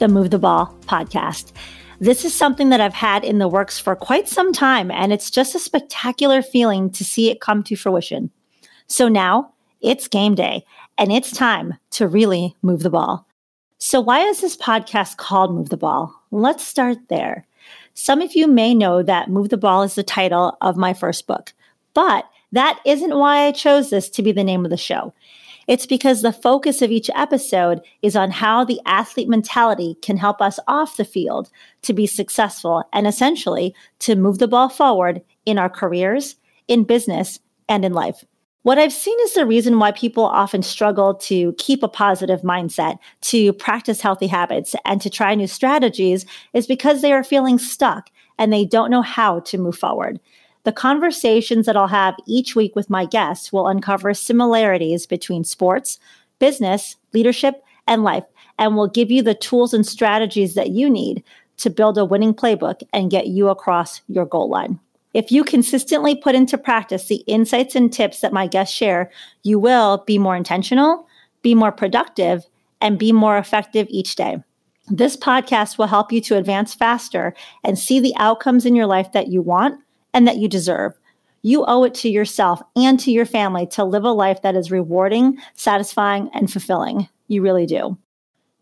the Move the Ball podcast. This is something that I've had in the works for quite some time, and it's just a spectacular feeling to see it come to fruition. So now it's game day, and it's time to really move the ball. So, why is this podcast called Move the Ball? Let's start there. Some of you may know that Move the Ball is the title of my first book, but that isn't why I chose this to be the name of the show. It's because the focus of each episode is on how the athlete mentality can help us off the field to be successful and essentially to move the ball forward in our careers, in business, and in life. What I've seen is the reason why people often struggle to keep a positive mindset, to practice healthy habits, and to try new strategies is because they are feeling stuck and they don't know how to move forward. The conversations that I'll have each week with my guests will uncover similarities between sports, business, leadership, and life, and will give you the tools and strategies that you need to build a winning playbook and get you across your goal line. If you consistently put into practice the insights and tips that my guests share, you will be more intentional, be more productive, and be more effective each day. This podcast will help you to advance faster and see the outcomes in your life that you want and that you deserve. You owe it to yourself and to your family to live a life that is rewarding, satisfying, and fulfilling. You really do.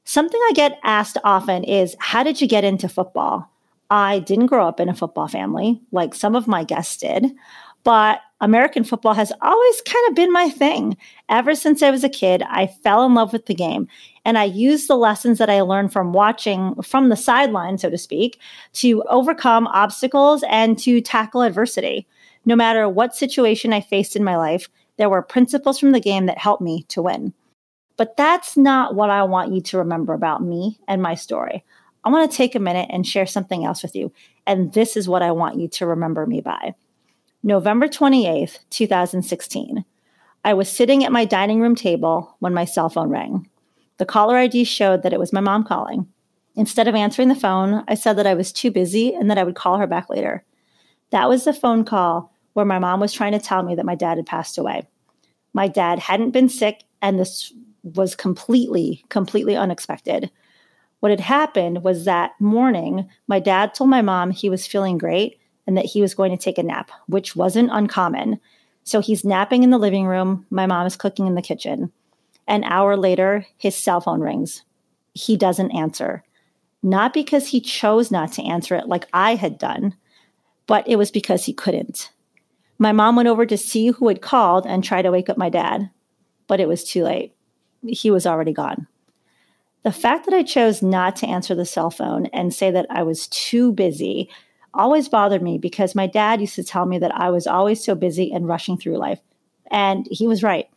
Something I get asked often is How did you get into football? I didn't grow up in a football family like some of my guests did, but American football has always kind of been my thing. Ever since I was a kid, I fell in love with the game. And I used the lessons that I learned from watching from the sideline, so to speak, to overcome obstacles and to tackle adversity. No matter what situation I faced in my life, there were principles from the game that helped me to win. But that's not what I want you to remember about me and my story. I want to take a minute and share something else with you. And this is what I want you to remember me by. November 28th, 2016. I was sitting at my dining room table when my cell phone rang. The caller ID showed that it was my mom calling. Instead of answering the phone, I said that I was too busy and that I would call her back later. That was the phone call where my mom was trying to tell me that my dad had passed away. My dad hadn't been sick, and this was completely, completely unexpected. What had happened was that morning, my dad told my mom he was feeling great and that he was going to take a nap, which wasn't uncommon. So he's napping in the living room. My mom is cooking in the kitchen. An hour later, his cell phone rings. He doesn't answer. Not because he chose not to answer it like I had done, but it was because he couldn't. My mom went over to see who had called and try to wake up my dad, but it was too late. He was already gone. The fact that I chose not to answer the cell phone and say that I was too busy always bothered me because my dad used to tell me that I was always so busy and rushing through life. And he was right.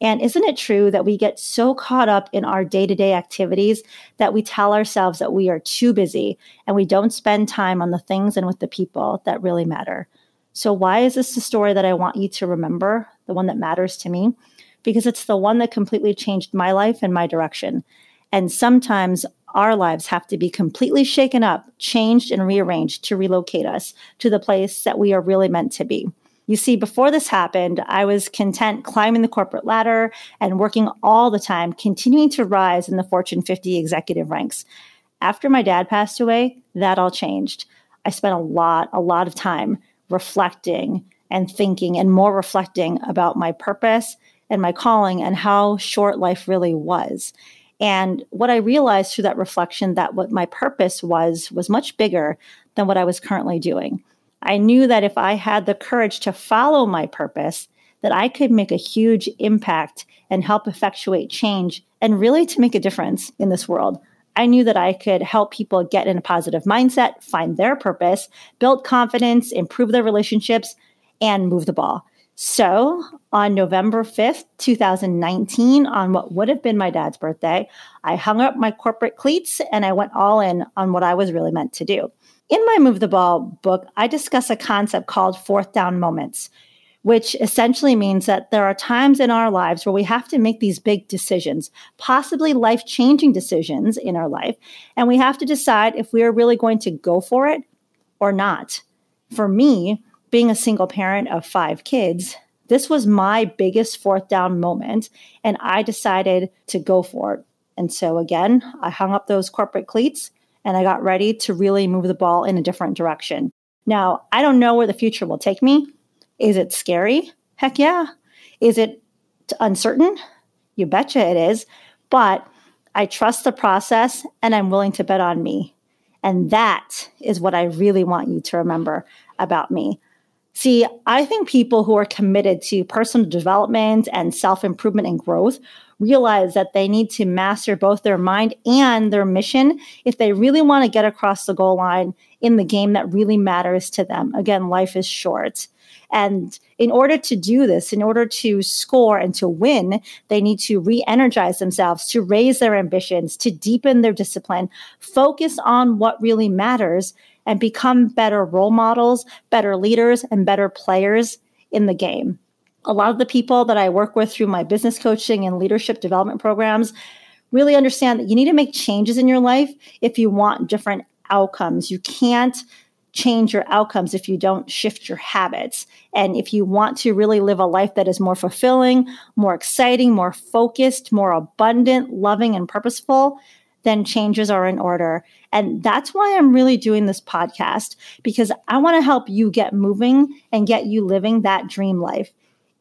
And isn't it true that we get so caught up in our day to day activities that we tell ourselves that we are too busy and we don't spend time on the things and with the people that really matter? So, why is this the story that I want you to remember, the one that matters to me? Because it's the one that completely changed my life and my direction. And sometimes our lives have to be completely shaken up, changed, and rearranged to relocate us to the place that we are really meant to be. You see, before this happened, I was content climbing the corporate ladder and working all the time, continuing to rise in the Fortune 50 executive ranks. After my dad passed away, that all changed. I spent a lot, a lot of time reflecting and thinking and more reflecting about my purpose and my calling and how short life really was. And what I realized through that reflection that what my purpose was was much bigger than what I was currently doing. I knew that if I had the courage to follow my purpose, that I could make a huge impact and help effectuate change and really to make a difference in this world. I knew that I could help people get in a positive mindset, find their purpose, build confidence, improve their relationships, and move the ball. So on November 5th, 2019, on what would have been my dad's birthday, I hung up my corporate cleats and I went all in on what I was really meant to do. In my Move the Ball book, I discuss a concept called fourth down moments, which essentially means that there are times in our lives where we have to make these big decisions, possibly life changing decisions in our life. And we have to decide if we are really going to go for it or not. For me, being a single parent of five kids, this was my biggest fourth down moment. And I decided to go for it. And so again, I hung up those corporate cleats and I got ready to really move the ball in a different direction. Now, I don't know where the future will take me. Is it scary? Heck yeah. Is it uncertain? You betcha it is. But I trust the process and I'm willing to bet on me. And that is what I really want you to remember about me. See, I think people who are committed to personal development and self improvement and growth realize that they need to master both their mind and their mission if they really want to get across the goal line in the game that really matters to them. Again, life is short. And in order to do this, in order to score and to win, they need to re energize themselves, to raise their ambitions, to deepen their discipline, focus on what really matters, and become better role models, better leaders, and better players in the game. A lot of the people that I work with through my business coaching and leadership development programs really understand that you need to make changes in your life if you want different outcomes. You can't change your outcomes if you don't shift your habits. And if you want to really live a life that is more fulfilling, more exciting, more focused, more abundant, loving, and purposeful, then changes are in order. And that's why I'm really doing this podcast because I want to help you get moving and get you living that dream life.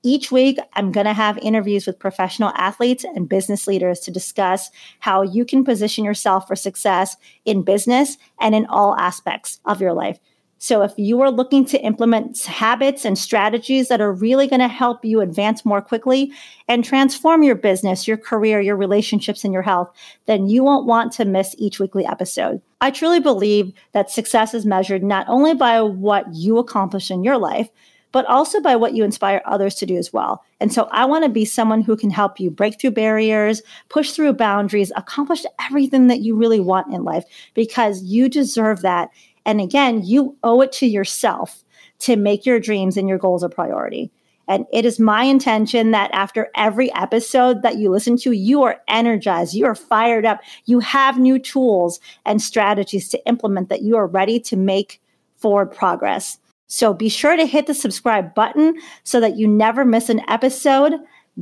Each week, I'm going to have interviews with professional athletes and business leaders to discuss how you can position yourself for success in business and in all aspects of your life. So, if you are looking to implement habits and strategies that are really going to help you advance more quickly and transform your business, your career, your relationships, and your health, then you won't want to miss each weekly episode. I truly believe that success is measured not only by what you accomplish in your life, but also by what you inspire others to do as well. And so I want to be someone who can help you break through barriers, push through boundaries, accomplish everything that you really want in life because you deserve that. And again, you owe it to yourself to make your dreams and your goals a priority. And it is my intention that after every episode that you listen to, you are energized, you are fired up, you have new tools and strategies to implement that you are ready to make forward progress. So be sure to hit the subscribe button so that you never miss an episode.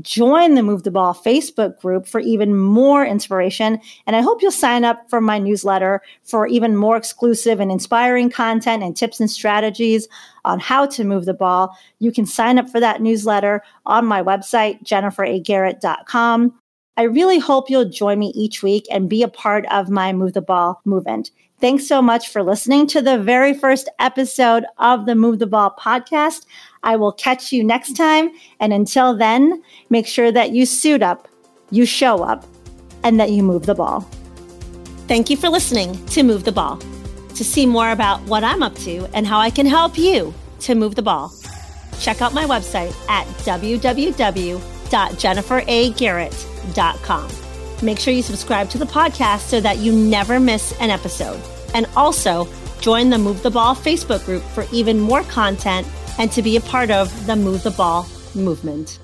Join the Move the Ball Facebook group for even more inspiration. And I hope you'll sign up for my newsletter for even more exclusive and inspiring content and tips and strategies on how to move the ball. You can sign up for that newsletter on my website, jenniferagarrett.com. I really hope you'll join me each week and be a part of my Move the Ball movement. Thanks so much for listening to the very first episode of the Move the Ball podcast. I will catch you next time. And until then, make sure that you suit up, you show up, and that you move the ball. Thank you for listening to Move the Ball. To see more about what I'm up to and how I can help you to move the ball, check out my website at www.jenniferagarrett.com. Make sure you subscribe to the podcast so that you never miss an episode. And also join the Move the Ball Facebook group for even more content and to be a part of the Move the Ball movement.